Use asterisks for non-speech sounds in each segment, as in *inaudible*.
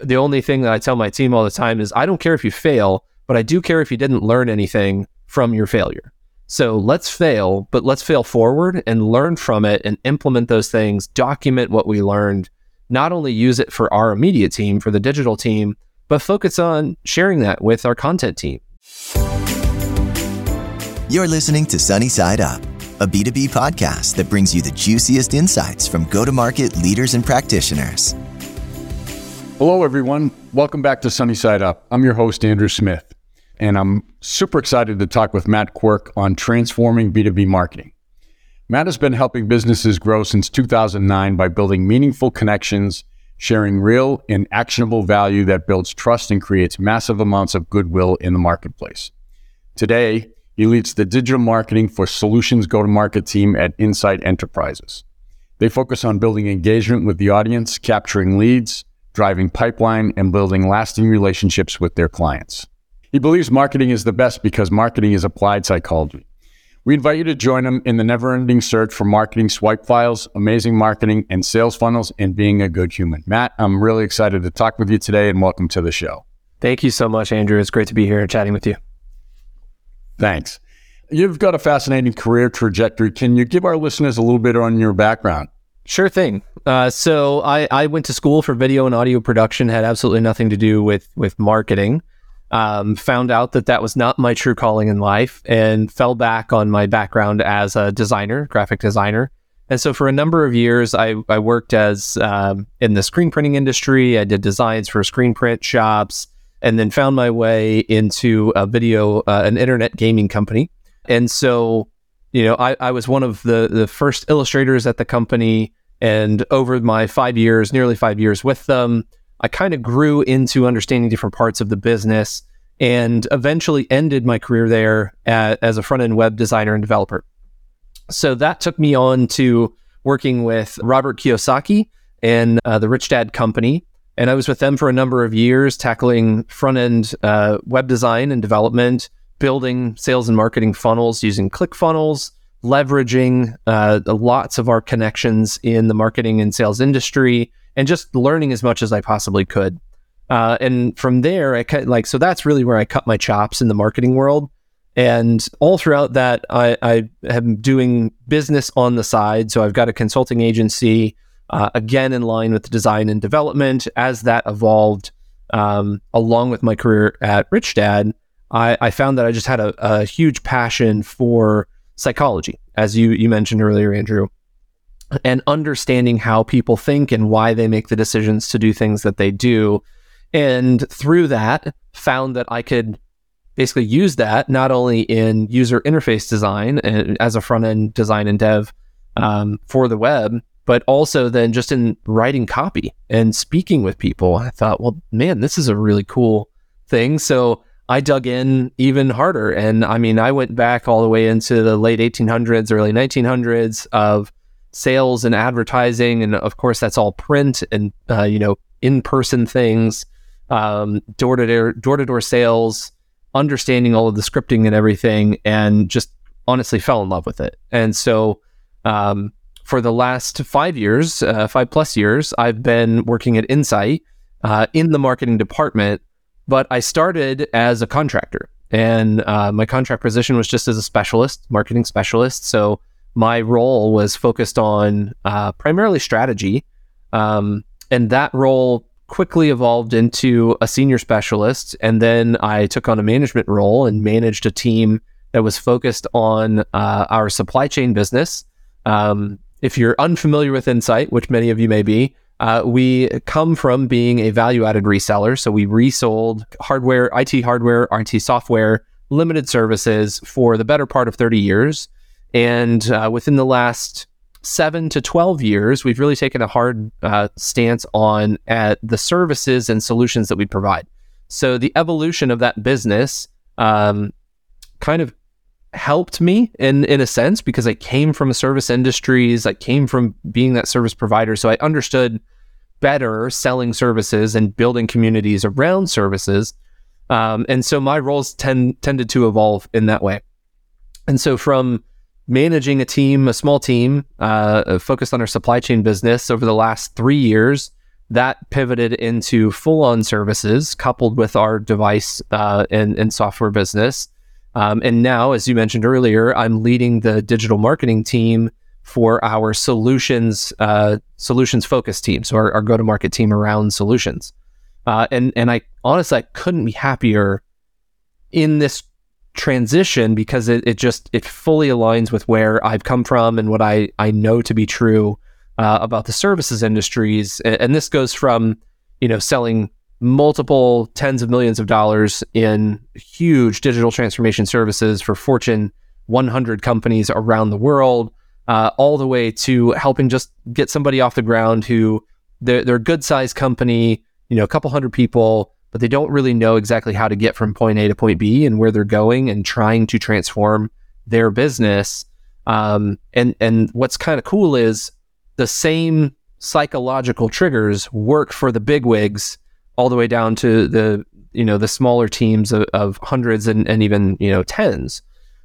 The only thing that I tell my team all the time is I don't care if you fail, but I do care if you didn't learn anything from your failure. So let's fail, but let's fail forward and learn from it and implement those things, document what we learned, not only use it for our immediate team, for the digital team, but focus on sharing that with our content team. You're listening to Sunny Side Up, a B2B podcast that brings you the juiciest insights from go to market leaders and practitioners. Hello, everyone. Welcome back to Sunny Side Up. I'm your host, Andrew Smith and I'm super excited to talk with Matt Quirk on transforming B2B marketing. Matt has been helping businesses grow since 2009 by building meaningful connections, sharing real and actionable value that builds trust and creates massive amounts of goodwill in the marketplace. Today, he leads the digital marketing for solutions go to market team at Insight Enterprises. They focus on building engagement with the audience, capturing leads, driving pipeline, and building lasting relationships with their clients. He believes marketing is the best because marketing is applied psychology. We invite you to join him in the never ending search for marketing swipe files, amazing marketing, and sales funnels, and being a good human. Matt, I'm really excited to talk with you today and welcome to the show. Thank you so much, Andrew. It's great to be here chatting with you. Thanks. You've got a fascinating career trajectory. Can you give our listeners a little bit on your background? Sure thing. Uh, so I, I went to school for video and audio production, had absolutely nothing to do with with marketing um, found out that that was not my true calling in life and fell back on my background as a designer, graphic designer. And so for a number of years, I, I worked as um, in the screen printing industry. I did designs for screen print shops and then found my way into a video, uh, an internet gaming company. And so, you know, I, I was one of the, the first illustrators at the company. And over my five years, nearly five years with them, I kind of grew into understanding different parts of the business and eventually ended my career there at, as a front end web designer and developer. So that took me on to working with Robert Kiyosaki and uh, the Rich Dad Company. And I was with them for a number of years, tackling front end uh, web design and development, building sales and marketing funnels using ClickFunnels, leveraging uh, lots of our connections in the marketing and sales industry, and just learning as much as I possibly could. Uh, and from there, I cut like so. That's really where I cut my chops in the marketing world. And all throughout that, I, I am doing business on the side. So I've got a consulting agency, uh, again in line with design and development. As that evolved, um, along with my career at Rich Dad, I, I found that I just had a, a huge passion for psychology, as you you mentioned earlier, Andrew and understanding how people think and why they make the decisions to do things that they do. And through that, found that I could basically use that not only in user interface design and as a front end design and dev um, for the web, but also then just in writing copy and speaking with people. I thought, well, man, this is a really cool thing. So I dug in even harder. And I mean, I went back all the way into the late 1800s, early 1900s of sales and advertising, and of course that's all print and uh, you know in person things, door to door door to door sales, understanding all of the scripting and everything, and just honestly fell in love with it. And so um, for the last five years, uh, five plus years, I've been working at Insight uh, in the marketing department. But I started as a contractor, and uh, my contract position was just as a specialist, marketing specialist. So my role was focused on uh, primarily strategy. Um, and that role quickly evolved into a senior specialist. And then I took on a management role and managed a team that was focused on uh, our supply chain business. Um, if you're unfamiliar with Insight, which many of you may be, uh, we come from being a value added reseller. So we resold hardware, IT hardware, IT software, limited services for the better part of 30 years. And uh, within the last seven to 12 years, we've really taken a hard uh, stance on at the services and solutions that we provide. So the evolution of that business um, kind of helped me in in a sense because I came from a service industries. I came from being that service provider, so I understood better selling services and building communities around services. Um, and so my roles tend tended to evolve in that way. And so from managing a team, a small team, uh, focused on our supply chain business over the last three years that pivoted into full on services coupled with our device uh, and, and software business. Um, and now, as you mentioned earlier, I'm leading the digital marketing team for our solutions uh, solutions focused team, so our, our go to market team around solutions. Uh, and and I honestly I couldn't be happier in this transition because it, it just it fully aligns with where I've come from and what I I know to be true uh, about the services industries. And, and this goes from you know selling multiple tens of millions of dollars in huge digital transformation services for Fortune 100 companies around the world uh, all the way to helping just get somebody off the ground who they're, they're a good sized company, you know, a couple hundred people, but they don't really know exactly how to get from point A to point B and where they're going and trying to transform their business. Um, and and what's kind of cool is the same psychological triggers work for the bigwigs all the way down to the you know the smaller teams of, of hundreds and, and even you know tens.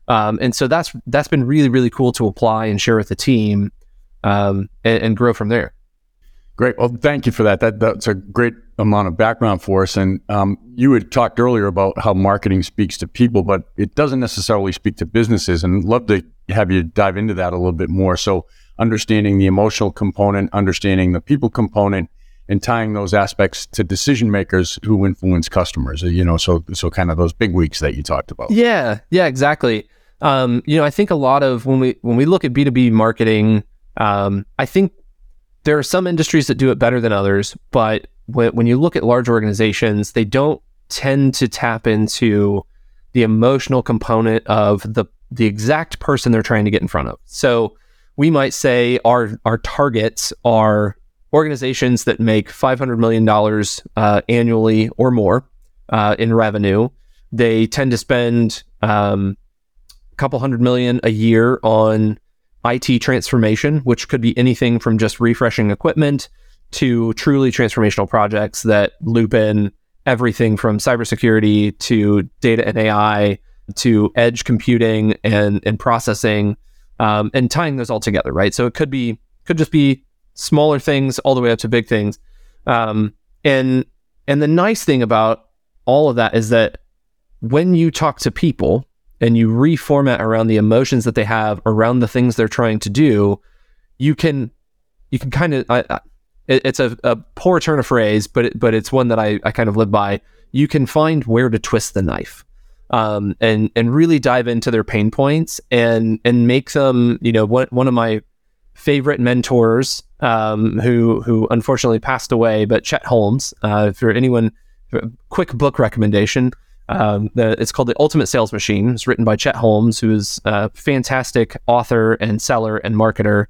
Um, and so that's that's been really really cool to apply and share with the team um, and, and, grow from there. Great. Well, thank you for that. That that's a great amount of background for us. And um, you had talked earlier about how marketing speaks to people, but it doesn't necessarily speak to businesses. And love to have you dive into that a little bit more. So understanding the emotional component, understanding the people component, and tying those aspects to decision makers who influence customers. You know, so so kind of those big weeks that you talked about. Yeah, yeah, exactly. Um, you know, I think a lot of when we when we look at B two B marketing, um, I think there are some industries that do it better than others. But when when you look at large organizations, they don't tend to tap into the emotional component of the the exact person they're trying to get in front of. So we might say our our targets are organizations that make $500 million uh, annually or more uh, in revenue. They tend to spend um, a couple hundred million a year on IT transformation, which could be anything from just refreshing equipment to truly transformational projects that loop in everything from cybersecurity to data and AI to edge computing and, and processing um, and tying those all together, right? So it could be could just be smaller things all the way up to big things. Um, and and the nice thing about all of that is that when you talk to people and you reformat around the emotions that they have around the things they're trying to do, you can you can kind of I, I, it's a, a, poor turn of phrase, but it, but it's one that I, I kind of live by. You can find where to twist the knife, um, and and really dive into their pain points and and make them. You know, one one of my favorite mentors um, who who unfortunately passed away, but Chet Holmes. Uh, for anyone, quick book recommendation. Um, the, it's called The Ultimate Sales Machine. It's written by Chet Holmes, who is a fantastic author and seller and marketer.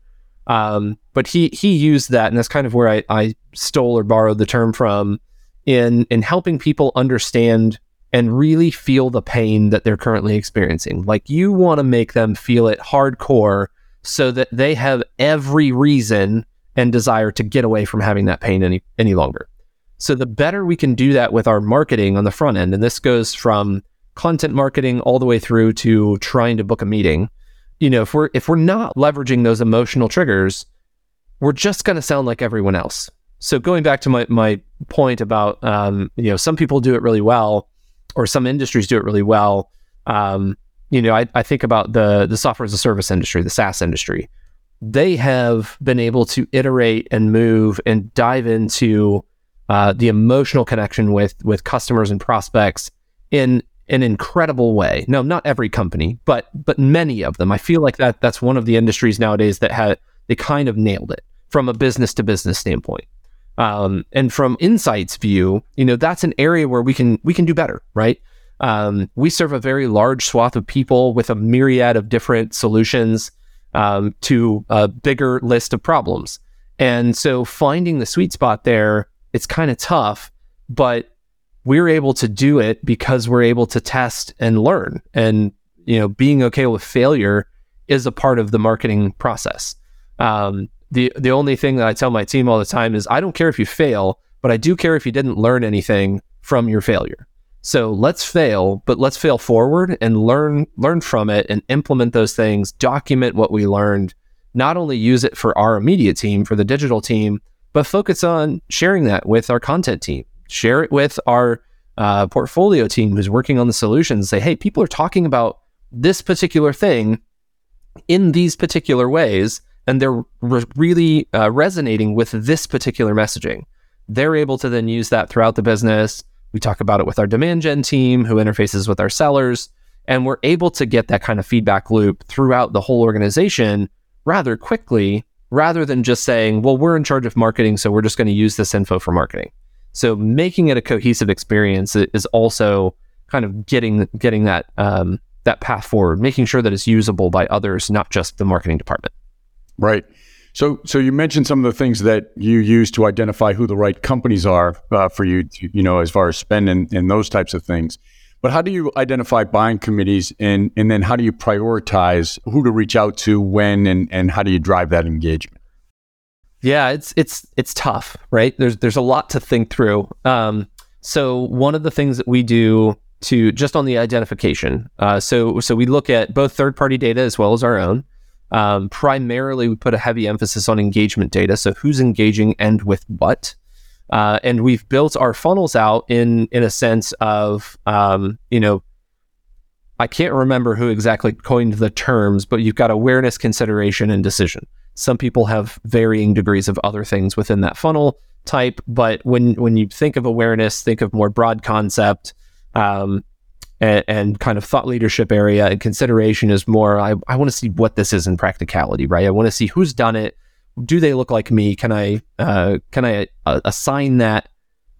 Um, but he he used that, and that's kind of where I, I stole or borrowed the term from in in helping people understand and really feel the pain that they're currently experiencing. Like you want to make them feel it hardcore so that they have every reason and desire to get away from having that pain any any longer. So the better we can do that with our marketing on the front end, and this goes from content marketing all the way through to trying to book a meeting. You know, if we're if we're not leveraging those emotional triggers, we're just going to sound like everyone else. So going back to my my point about um, you know some people do it really well, or some industries do it really well. Um, you know, I, I think about the the software as a service industry, the SaaS industry. They have been able to iterate and move and dive into uh, the emotional connection with with customers and prospects in an incredible way. No, not every company, but but many of them. I feel like that that's one of the industries nowadays that had they kind of nailed it from a business to business standpoint. Um, and from insights view, you know, that's an area where we can we can do better, right? Um, we serve a very large swath of people with a myriad of different solutions um, to a bigger list of problems. And so finding the sweet spot there, it's kind of tough, but we're able to do it because we're able to test and learn. And, you know, being okay with failure is a part of the marketing process. Um, the, the only thing that I tell my team all the time is I don't care if you fail, but I do care if you didn't learn anything from your failure. So let's fail, but let's fail forward and learn learn from it and implement those things, document what we learned, not only use it for our immediate team, for the digital team, but focus on sharing that with our content team. Share it with our uh, portfolio team who's working on the solutions. Say, hey, people are talking about this particular thing in these particular ways, and they're re- really uh, resonating with this particular messaging. They're able to then use that throughout the business. We talk about it with our demand gen team who interfaces with our sellers, and we're able to get that kind of feedback loop throughout the whole organization rather quickly rather than just saying, well, we're in charge of marketing, so we're just going to use this info for marketing. So making it a cohesive experience is also kind of getting getting that um, that path forward, making sure that it's usable by others, not just the marketing department. Right. So, so you mentioned some of the things that you use to identify who the right companies are uh, for you, to, you know, as far as spend and, and those types of things. But how do you identify buying committees, and and then how do you prioritize who to reach out to when, and and how do you drive that engagement? Yeah, it's it's it's tough, right? There's there's a lot to think through. Um, so one of the things that we do to just on the identification, uh, so so we look at both third party data as well as our own. Um, primarily, we put a heavy emphasis on engagement data. So who's engaging and with what, uh, and we've built our funnels out in in a sense of um, you know I can't remember who exactly coined the terms, but you've got awareness, consideration, and decision. Some people have varying degrees of other things within that funnel type, but when when you think of awareness, think of more broad concept um, and, and, kind of thought leadership area. And consideration is more. I, I want to see what this is in practicality, right? I want to see who's done it. Do they look like me? Can I uh, can I uh, assign that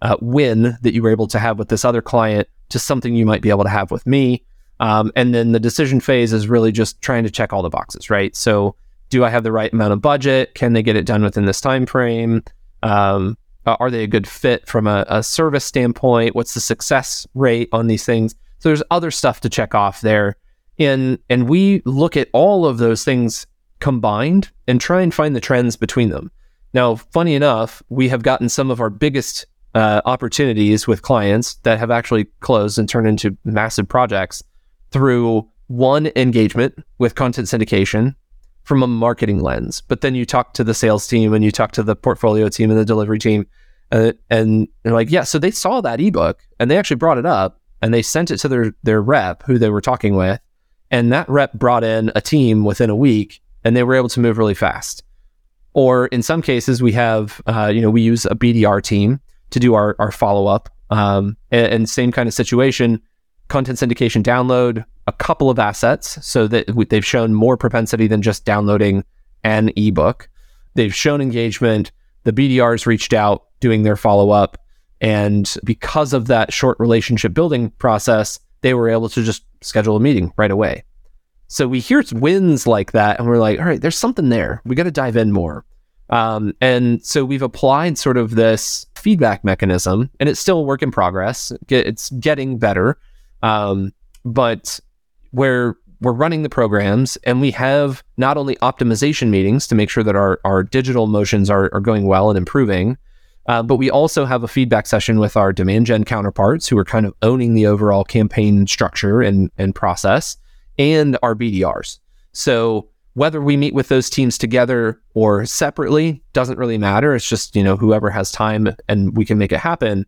uh, win that you were able to have with this other client to something you might be able to have with me? Um, and then the decision phase is really just trying to check all the boxes, right? So do I have the right amount of budget? Can they get it done within this time frame? Um, are they a good fit from a, a, service standpoint? What's the success rate on these things? So there's other stuff to check off there. And and we look at all of those things combined and try and find the trends between them. Now, funny enough, we have gotten some of our biggest uh, opportunities with clients that have actually closed and turned into massive projects through one engagement with content syndication from a marketing lens. But then you talk to the sales team and you talk to the portfolio team and the delivery team, uh, and they're like, yeah, so they saw that ebook and they actually brought it up and they sent it to their their rep who they were talking with, and that rep brought in a team within a week and they were able to move really fast. Or in some cases, we have, uh, you know, we use a BDR team to do our, our follow up. Um, and, and same kind of situation, content syndication download, a couple of assets so that they've shown more propensity than just downloading an ebook. They've shown engagement. The BDRs reached out doing their follow up. And because of that short relationship building process, they were able to just schedule a meeting right away. So we hear wins like that, and we're like, all right, there's something there. We got to dive in more. Um, and so we've applied sort of this feedback mechanism, and it's still a work in progress. It's getting better. Um, but where we're running the programs and we have not only optimization meetings to make sure that our, our digital motions are, are going well and improving, uh, but we also have a feedback session with our demand gen counterparts who are kind of owning the overall campaign structure and, and process and our BDRs. So whether we meet with those teams together or separately doesn't really matter. It's just, you know, whoever has time and we can make it happen.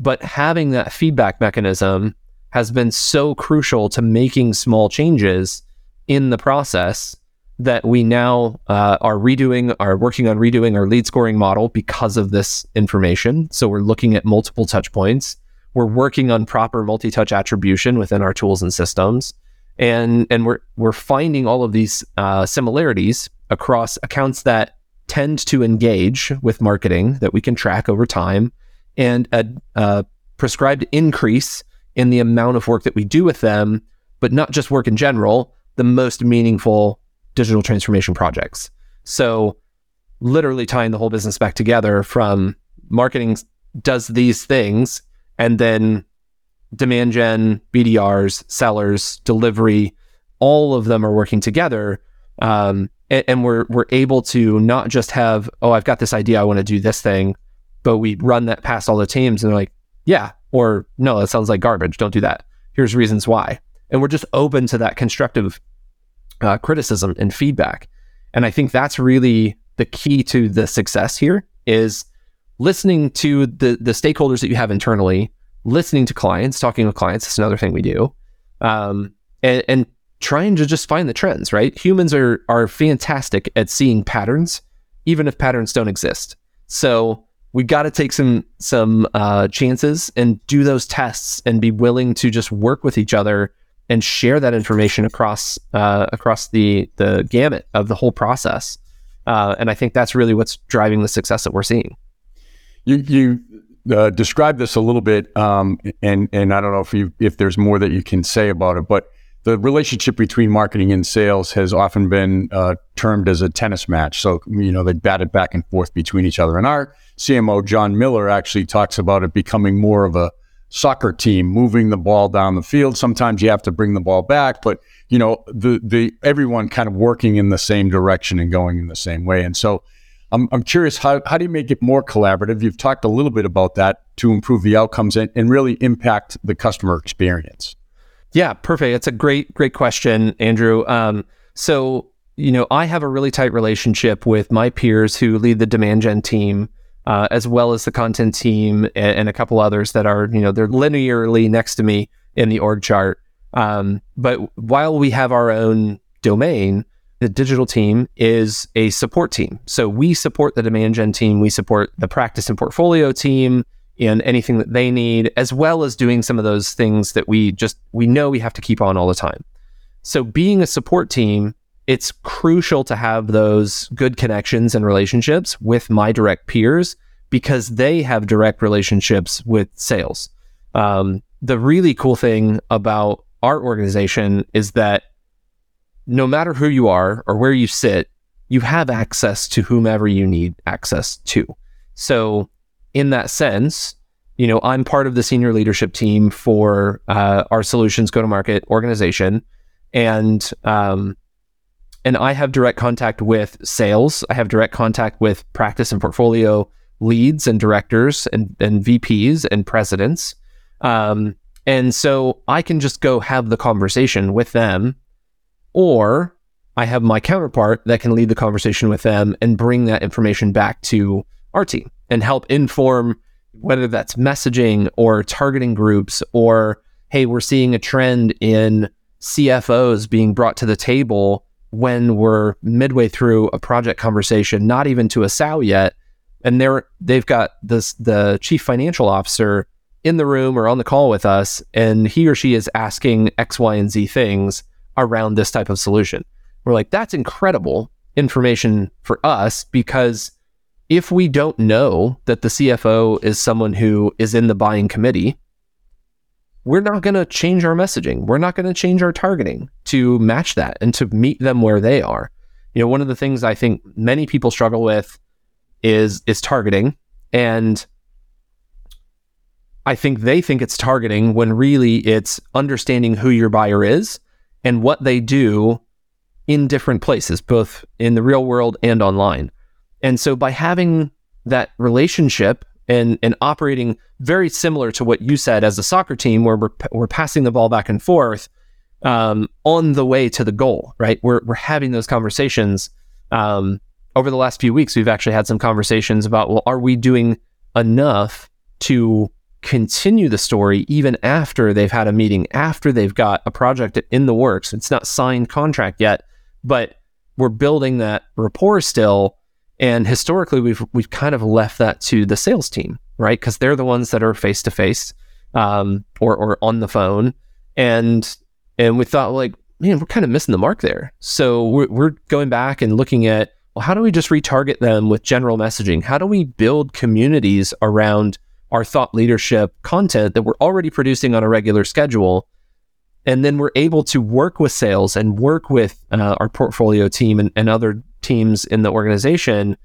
But having that feedback mechanism has been so crucial to making small changes in the process that we now uh, are redoing, are working on redoing our lead scoring model because of this information. So we're looking at multiple touch points. We're working on proper multi-touch attribution within our tools and systems, and and we're we're finding all of these uh, similarities across accounts that tend to engage with marketing that we can track over time, and a, a prescribed increase in the amount of work that we do with them, but not just work in general, the most meaningful digital transformation projects. So, literally tying the whole business back together from marketing does these things, and then demand gen, BDRs, sellers, delivery, all of them are working together. Um, and, and we're we're able to not just have, oh, I've got this idea, I want to do this thing, but we run that past all the teams and they're like, yeah, or no, that sounds like garbage. Don't do that. Here's reasons why. And we're just open to that constructive uh, criticism and feedback. And I think that's really the key to the success here is listening to the the stakeholders that you have internally, listening to clients, talking with clients. That's another thing we do, um, and, and trying to just find the trends. Right? Humans are are fantastic at seeing patterns, even if patterns don't exist. So we got to take some some uh, chances and do those tests and be willing to just work with each other and share that information across uh, across the the gamut of the whole process. Uh, and I think that's really what's driving the success that we're seeing. You you uh, describe this a little bit, um, and and I don't know if you if there's more that you can say about it, but the relationship between marketing and sales has often been uh, termed as a tennis match. So you know they bat it back and forth between each other. And our CMO John Miller actually talks about it becoming more of a soccer team moving the ball down the field. Sometimes you have to bring the ball back, but you know, the the everyone kind of working in the same direction and going in the same way. And so I'm I'm curious how how do you make it more collaborative? You've talked a little bit about that to improve the outcomes and, and really impact the customer experience. Yeah, perfect. It's a great, great question, Andrew. Um, so, you know, I have a really tight relationship with my peers who lead the demand gen team uh, as well as the content team and, and, a couple others that are, you know, they're linearly next to me in the org chart. Um, but while we have our own domain, the digital team is a support team. So we support the demand gen team, we support the practice and portfolio team in anything that they need, as well as doing some of those things that we just we know we have to keep on all the time. So being a support team it's crucial to have those good connections and relationships with my direct peers because they have direct relationships with sales. Um, the really cool thing about our organization is that no matter who you are or where you sit, you have access to whomever you need access to. So, in that sense, you know, I'm part of the senior leadership team for uh, our solutions go to market organization. And um, and I have direct contact with sales. I have direct contact with practice and portfolio leads and directors and, and VPs and presidents. Um, and so I can just go have the conversation with them, or I have my counterpart that can lead the conversation with them and bring that information back to our team and help inform whether that's messaging or targeting groups or, hey, we're seeing a trend in CFOs being brought to the table when we're midway through a project conversation, not even to a SOW yet, and they're they've got this the chief financial officer in the room or on the call with us, and he or she is asking X, Y, and Z things around this type of solution. We're like, that's incredible information for us because if we don't know that the CFO is someone who is in the buying committee, we're not going to change our messaging. We're not going to change our targeting to match that and to meet them where they are. You know, one of the things I think many people struggle with is is targeting and I think they think it's targeting when really it's understanding who your buyer is and what they do in different places, both in the real world and online. And so by having that relationship and and operating very similar to what you said as a soccer team, where we're we're passing the ball back and forth um, on the way to the goal. Right, we're we're having those conversations. Um, over the last few weeks, we've actually had some conversations about well, are we doing enough to continue the story even after they've had a meeting, after they've got a project in the works? It's not signed contract yet, but we're building that rapport still and historically, we've we've kind of left that to the sales team, right? Because they're the ones that are face to face or or on the phone, and and we thought like, man, we're kind of missing the mark there. So we're we're going back and looking at well, how do we just retarget them with general messaging? How do we build communities around our thought leadership content that we're already producing on a regular schedule? And then we're able to work with sales and work with uh, our portfolio team and, and other teams in the organization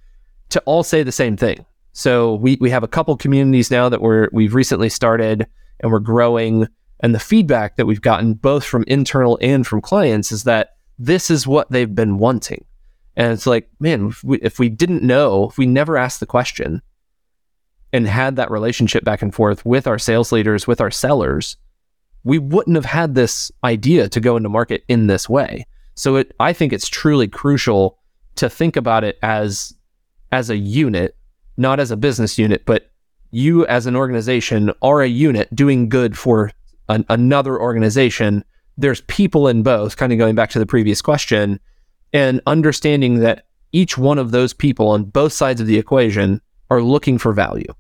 to all say the same thing. So we, we have a couple communities now that we're we've recently started and we're growing. And the feedback that we've gotten both from internal and from clients is that this is what they've been wanting. And it's like, man, if we, if we didn't know, if we never asked the question and had that relationship back and forth with our sales leaders, with our sellers, we wouldn't have had this idea to go into market in this way. So it, I think it's truly crucial to think about it as as a unit not as a business unit, but you as an organization are a unit doing good for an, another organization. There's people in both, kind of going back to the previous question, and understanding that each one of those people on both sides of the equation are looking for value.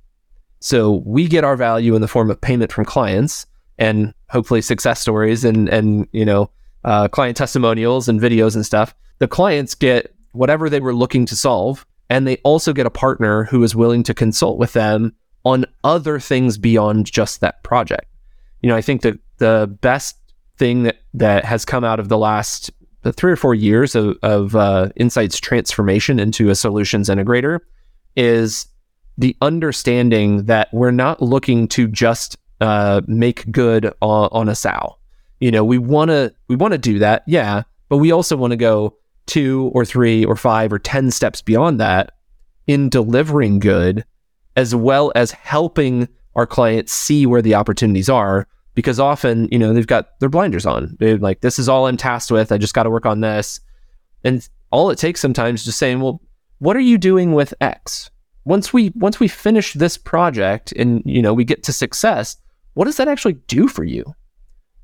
So we get our value in the form of payment from clients and hopefully success stories and and you know uh, client testimonials and videos and stuff. The clients get whatever they were looking to solve, and they also get a partner who is willing to consult with them on other things beyond just that project. You know, I think that the best thing that that has come out of the last the three or four years of, of uh, Insight's transformation into a solutions integrator is the understanding that we're not looking to just uh, make good on, on a SAL. You know, we want to we want to do that, yeah, but we also want to go two or three or five or ten steps beyond that in delivering good, as well as helping our clients see where the opportunities are. Because often, you know, they've got their blinders on. They're like, "This is all I'm tasked with. I just got to work on this," and all it takes sometimes is just saying, "Well, what are you doing with X?" once we once we finish this project and you know we get to success what does that actually do for you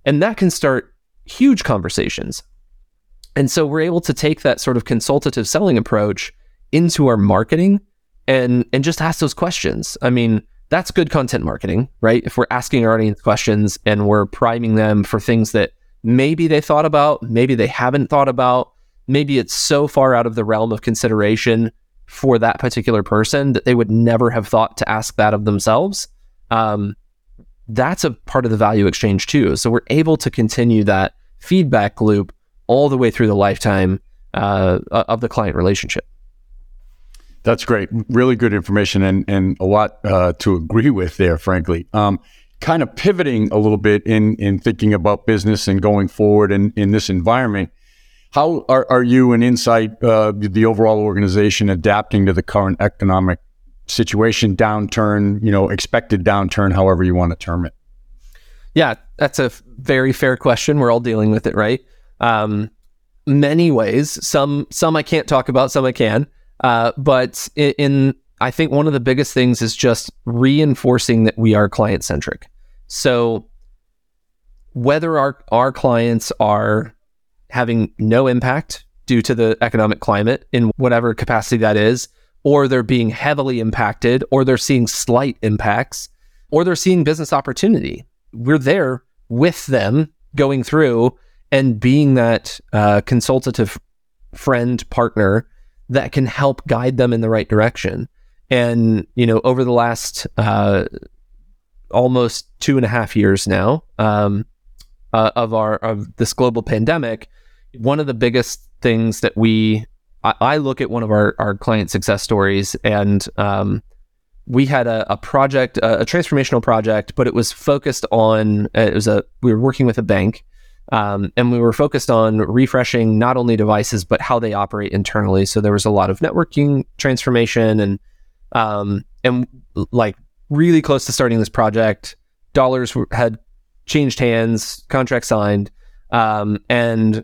and that can start huge conversations and so we're able to take that sort of consultative selling approach into our marketing and and just ask those questions i mean that's good content marketing right if we're asking our audience questions and we're priming them for things that maybe they thought about maybe they haven't thought about maybe it's so far out of the realm of consideration for that particular person that they would never have thought to ask that of themselves. Um, that's a part of the value exchange too. So we're able to continue that feedback loop all the way through the lifetime uh, of the client relationship. That's great. Really good information and, and a lot uh, to agree with there, frankly. Um, kind of pivoting a little bit in, in thinking about business and going forward in, in this environment. How are, are you and Insight, uh, the overall organization, adapting to the current economic situation, downturn, you know, expected downturn, however you want to term it? Yeah, that's a very fair question. We're all dealing with it, right? Um, many ways. Some some I can't talk about, some I can. Uh, but in, in I think one of the biggest things is just reinforcing that we are client centric. So whether our our clients are having no impact due to the economic climate in whatever capacity that is, or they're being heavily impacted, or they're seeing slight impacts, or they're seeing business opportunity. We're there with them going through and being that uh, consultative friend partner that can help guide them in the right direction. And you know, over the last uh, almost two and a half years now um, uh, of our of this global pandemic, one of the biggest things that we I, I look at one of our, our client success stories and um, we had a, a project a, a, transformational project but it was focused on it was a we were working with a bank um, and we were focused on refreshing not only devices but how they operate internally so there was a lot of networking transformation and um, and like really close to starting this project dollars had changed hands contract signed um, and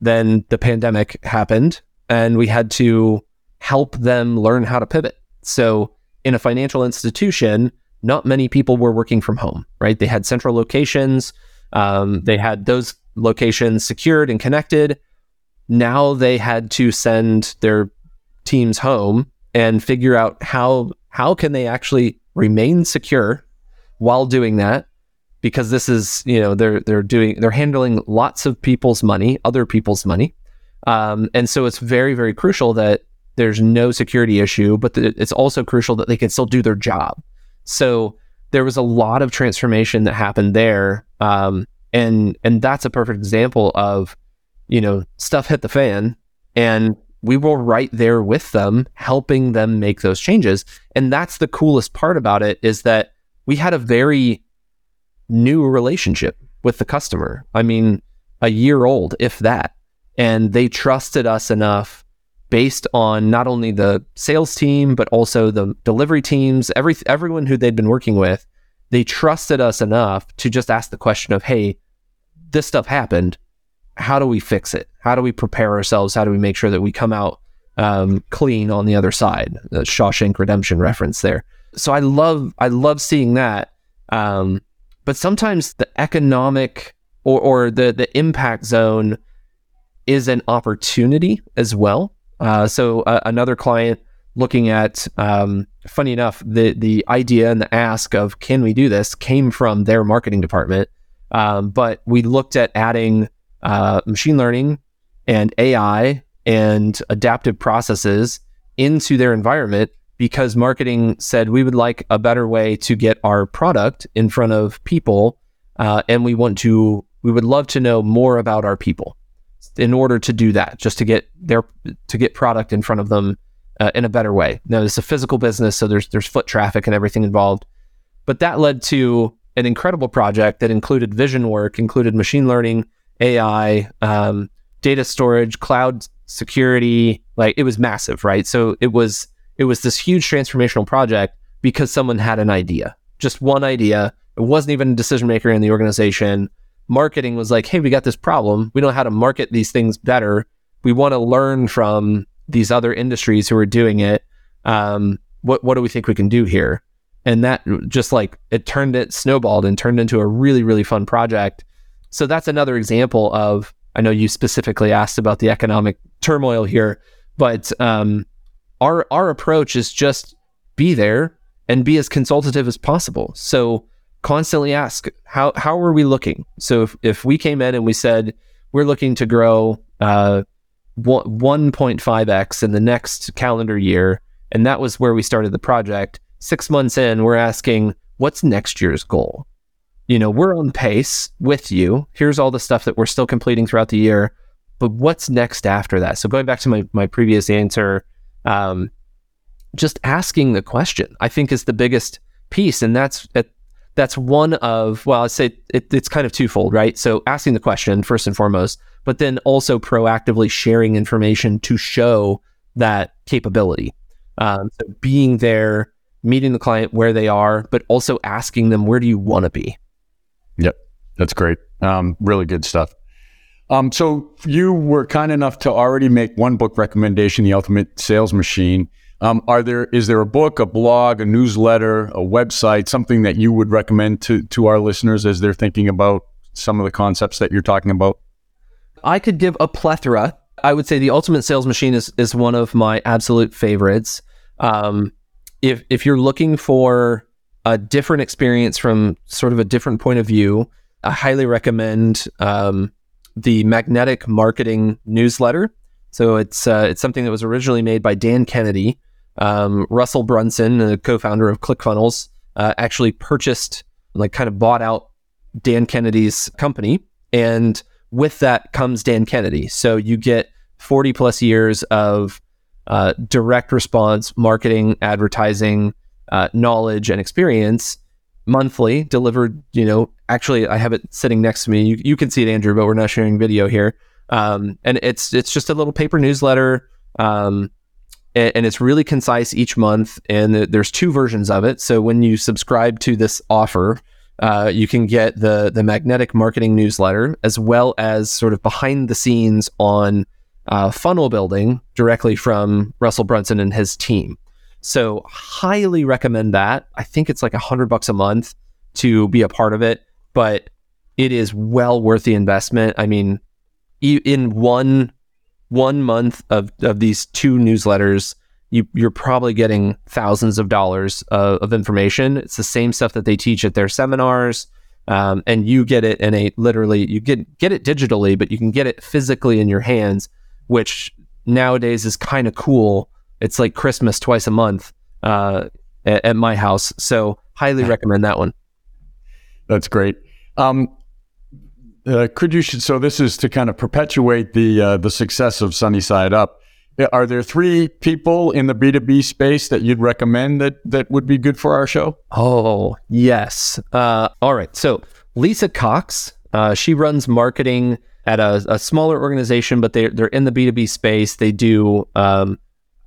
then the pandemic happened and we had to help them learn how to pivot. So, in a financial institution, not many people were working from home, right? They had central locations, um, they had those locations secured and connected. Now they had to send their teams home and figure out how how can they actually remain secure while doing that because this is you know they're they're doing they're handling lots of people's money, other people's money, um, and so it's very very crucial that there's no security issue, but th- it's also crucial that they can still do their job. So there was a lot of transformation that happened there, um, and and that's a perfect example of you know stuff hit the fan, and we were right there with them, helping them make those changes. And that's the coolest part about it is that we had a very new relationship with the customer. I mean, a year old, if that. And they trusted us enough based on not only the sales team, but also the delivery teams, every, everyone who they'd been working with. They trusted us enough to just ask the question of, hey, this stuff happened. How do we fix it? How do we prepare ourselves? How do we make sure that we come out um, clean on the other side. The Shawshank Redemption reference there. So I love I love seeing that. Um, but sometimes the economic or, or the the impact zone is an opportunity as well. Uh, so uh, another client looking at, um, funny enough, the the idea and the ask of can we do this came from their marketing department. Um, but we looked at adding uh, machine learning and AI and adaptive processes into their environment because marketing said we would like a better way to get our product in front of people, uh, and we want to we would love to know more about our people in order to do that, just to get their to get product in front of them uh, in a better way. Now, it's a physical business, so there's there's foot traffic and everything involved, but that led to an incredible project that included vision work, included machine learning, AI, um, data storage, cloud security. Like it was massive, right? So it was it was this huge transformational project because someone had an idea, just one idea. It wasn't even a decision maker in the organization. Marketing was like, hey, we got this problem. We know how to market these things better. We want to learn from these other industries who are doing it. Um, what what do we think we can do here? And that just like it turned it snowballed and turned into a really really fun project. So that's another example of I know you specifically asked about the economic turmoil here, but um, our our approach is just be there and be as consultative as possible. So constantly ask how how are we looking? So if, if we came in and we said we're looking to grow uh, 1.5x in the next calendar year, and that was where we started the project. Six months in, we're asking what's next year's goal. You know, we're on pace with you. Here's all the stuff that we're still completing throughout the year, but what's next after that? So going back to my my previous answer um, just asking the question, I think, is the biggest piece, and that's that's one of well, I say it, it's kind of twofold, right? So asking the question first and foremost, but then also proactively sharing information to show that capability. Um, so being there, meeting the client where they are, but also asking them where do you want to be. Yep, that's great. Um, really good stuff. Um, so you were kind enough to already make one book recommendation, The Ultimate Sales Machine. Um, are there is there a book, a blog, a newsletter, a website, something that you would recommend to to our listeners as they're thinking about some of the concepts that you're talking about? I could give a plethora. I would say The Ultimate Sales Machine is is one of my absolute favorites. Um, if if you're looking for a different experience from sort of a different point of view, I highly recommend um, the Magnetic Marketing newsletter. So it's uh, it's something that was originally made by Dan Kennedy. Um, Russell Brunson, the co-founder of ClickFunnels, uh, actually purchased, like, kind of bought out Dan Kennedy's company, and with that comes Dan Kennedy. So you get 40 plus years of uh, direct response marketing, advertising, uh, knowledge, and experience monthly, delivered, you know, actually I have it sitting next to me. You, you can see it, Andrew, but we're not sharing video here. Um, and it's it's just a little paper newsletter. Um, and, and, it's really concise each month. And there's two versions of it. So when you subscribe to this offer, uh, you can get the the magnetic marketing newsletter as well as sort of behind the scenes on uh, funnel building directly from Russell Brunson and his team. So highly recommend that. I think it's like a hundred bucks a month to be a part of it, but it is well worth the investment. I mean, in one one month of, of these two newsletters, you, you're probably getting thousands of dollars of, of information. It's the same stuff that they teach at their seminars. Um, and you get it in a literally you get get it digitally, but you can get it physically in your hands, which nowadays is kind of cool it's like Christmas twice a month uh, at, at, my house. So highly *laughs* recommend that one. That's great. Um, uh, could you so this is to kind of perpetuate the uh, the success of Sunny Side Up. Are there three people in the B two B space that you'd recommend that that would be good for our show? Oh yes. Uh, all right. So Lisa Cox, uh, she runs marketing at a, a, smaller organization, but they they're in the B two B space. They do um,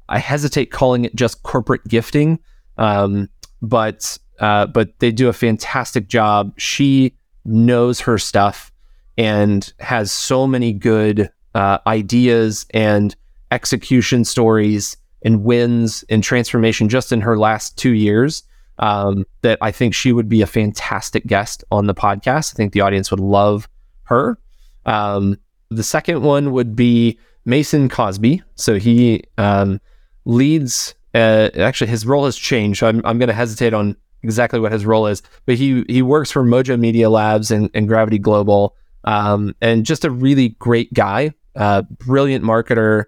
I hesitate calling it just corporate gifting, um, but uh, but they do a fantastic job. She knows her stuff and has so many good uh, ideas and execution stories and wins and transformation just in her last two years um, that I think she would be a fantastic guest on the podcast. I think the audience would love her. Um, the second one would be Mason Cosby. So he um, leads. Uh, actually, his role has changed. So I'm, I'm going to hesitate on exactly what his role is, but he he works for Mojo Media Labs and, and Gravity Global, um, and just a really great guy, uh, brilliant marketer,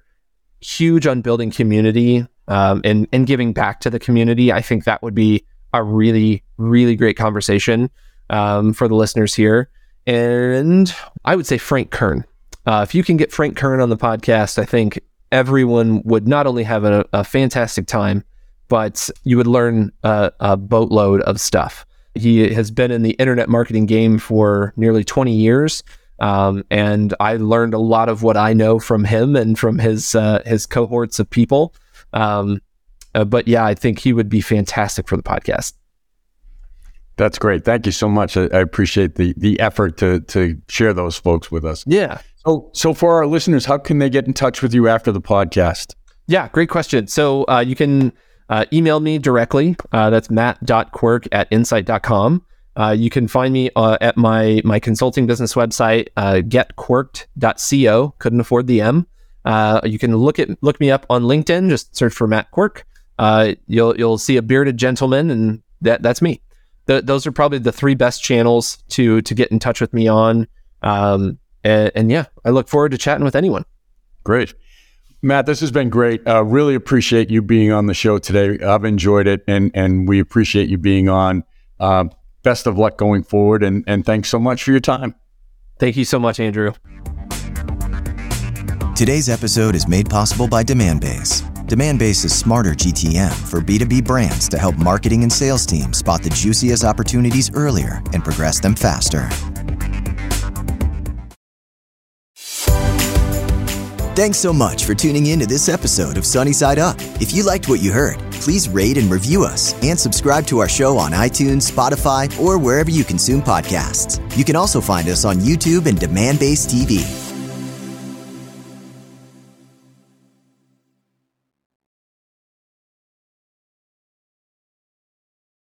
huge on building community um, and and giving back to the community. I think that would be a really really great conversation um, for the listeners here. And I would say Frank Kern. Uh, if you can get Frank Kern on the podcast, I think everyone would not only have a, a fantastic time, but you would learn a, a boatload of stuff. He has been in the internet marketing game for nearly 20 years. Um, and I learned a lot of what I know from him and from his uh, his cohorts of people. Um, uh, but yeah, I think he would be fantastic for the podcast. That's great. Thank you so much. I, I, appreciate the the effort to to share those folks with us. Yeah. So so for our listeners, how can they get in touch with you after the podcast? Yeah, great question. So uh, you can uh, email me directly. Uh, that's matt.quirk at insight.com. Uh, you can find me uh, at my my consulting business website, uh, getquirked.co. Couldn't afford the M. Uh, you can look at look me up on LinkedIn. Just search for Matt Quirk. Uh, you'll you'll see a bearded gentleman, and that that's me. The, those are probably the three best channels to to get in touch with me on. Um, and, and yeah, I look forward to chatting with anyone. Great. Matt, this has been great. Uh, really appreciate you being on the show today. I've enjoyed it, and and we appreciate you being on. Uh, best of luck going forward, and and thanks so much for your time. Thank you so much, Andrew. Today's episode is made possible by Demandbase. Demandbase is smarter GTM for B2B brands to help marketing and sales teams spot the juiciest opportunities earlier and progress them faster. Thanks so much for tuning in to this episode of Sunny Side Up. If you liked what you heard, please rate and review us and subscribe to our show on iTunes, Spotify, or wherever you consume podcasts. You can also find us on YouTube and Demandbase TV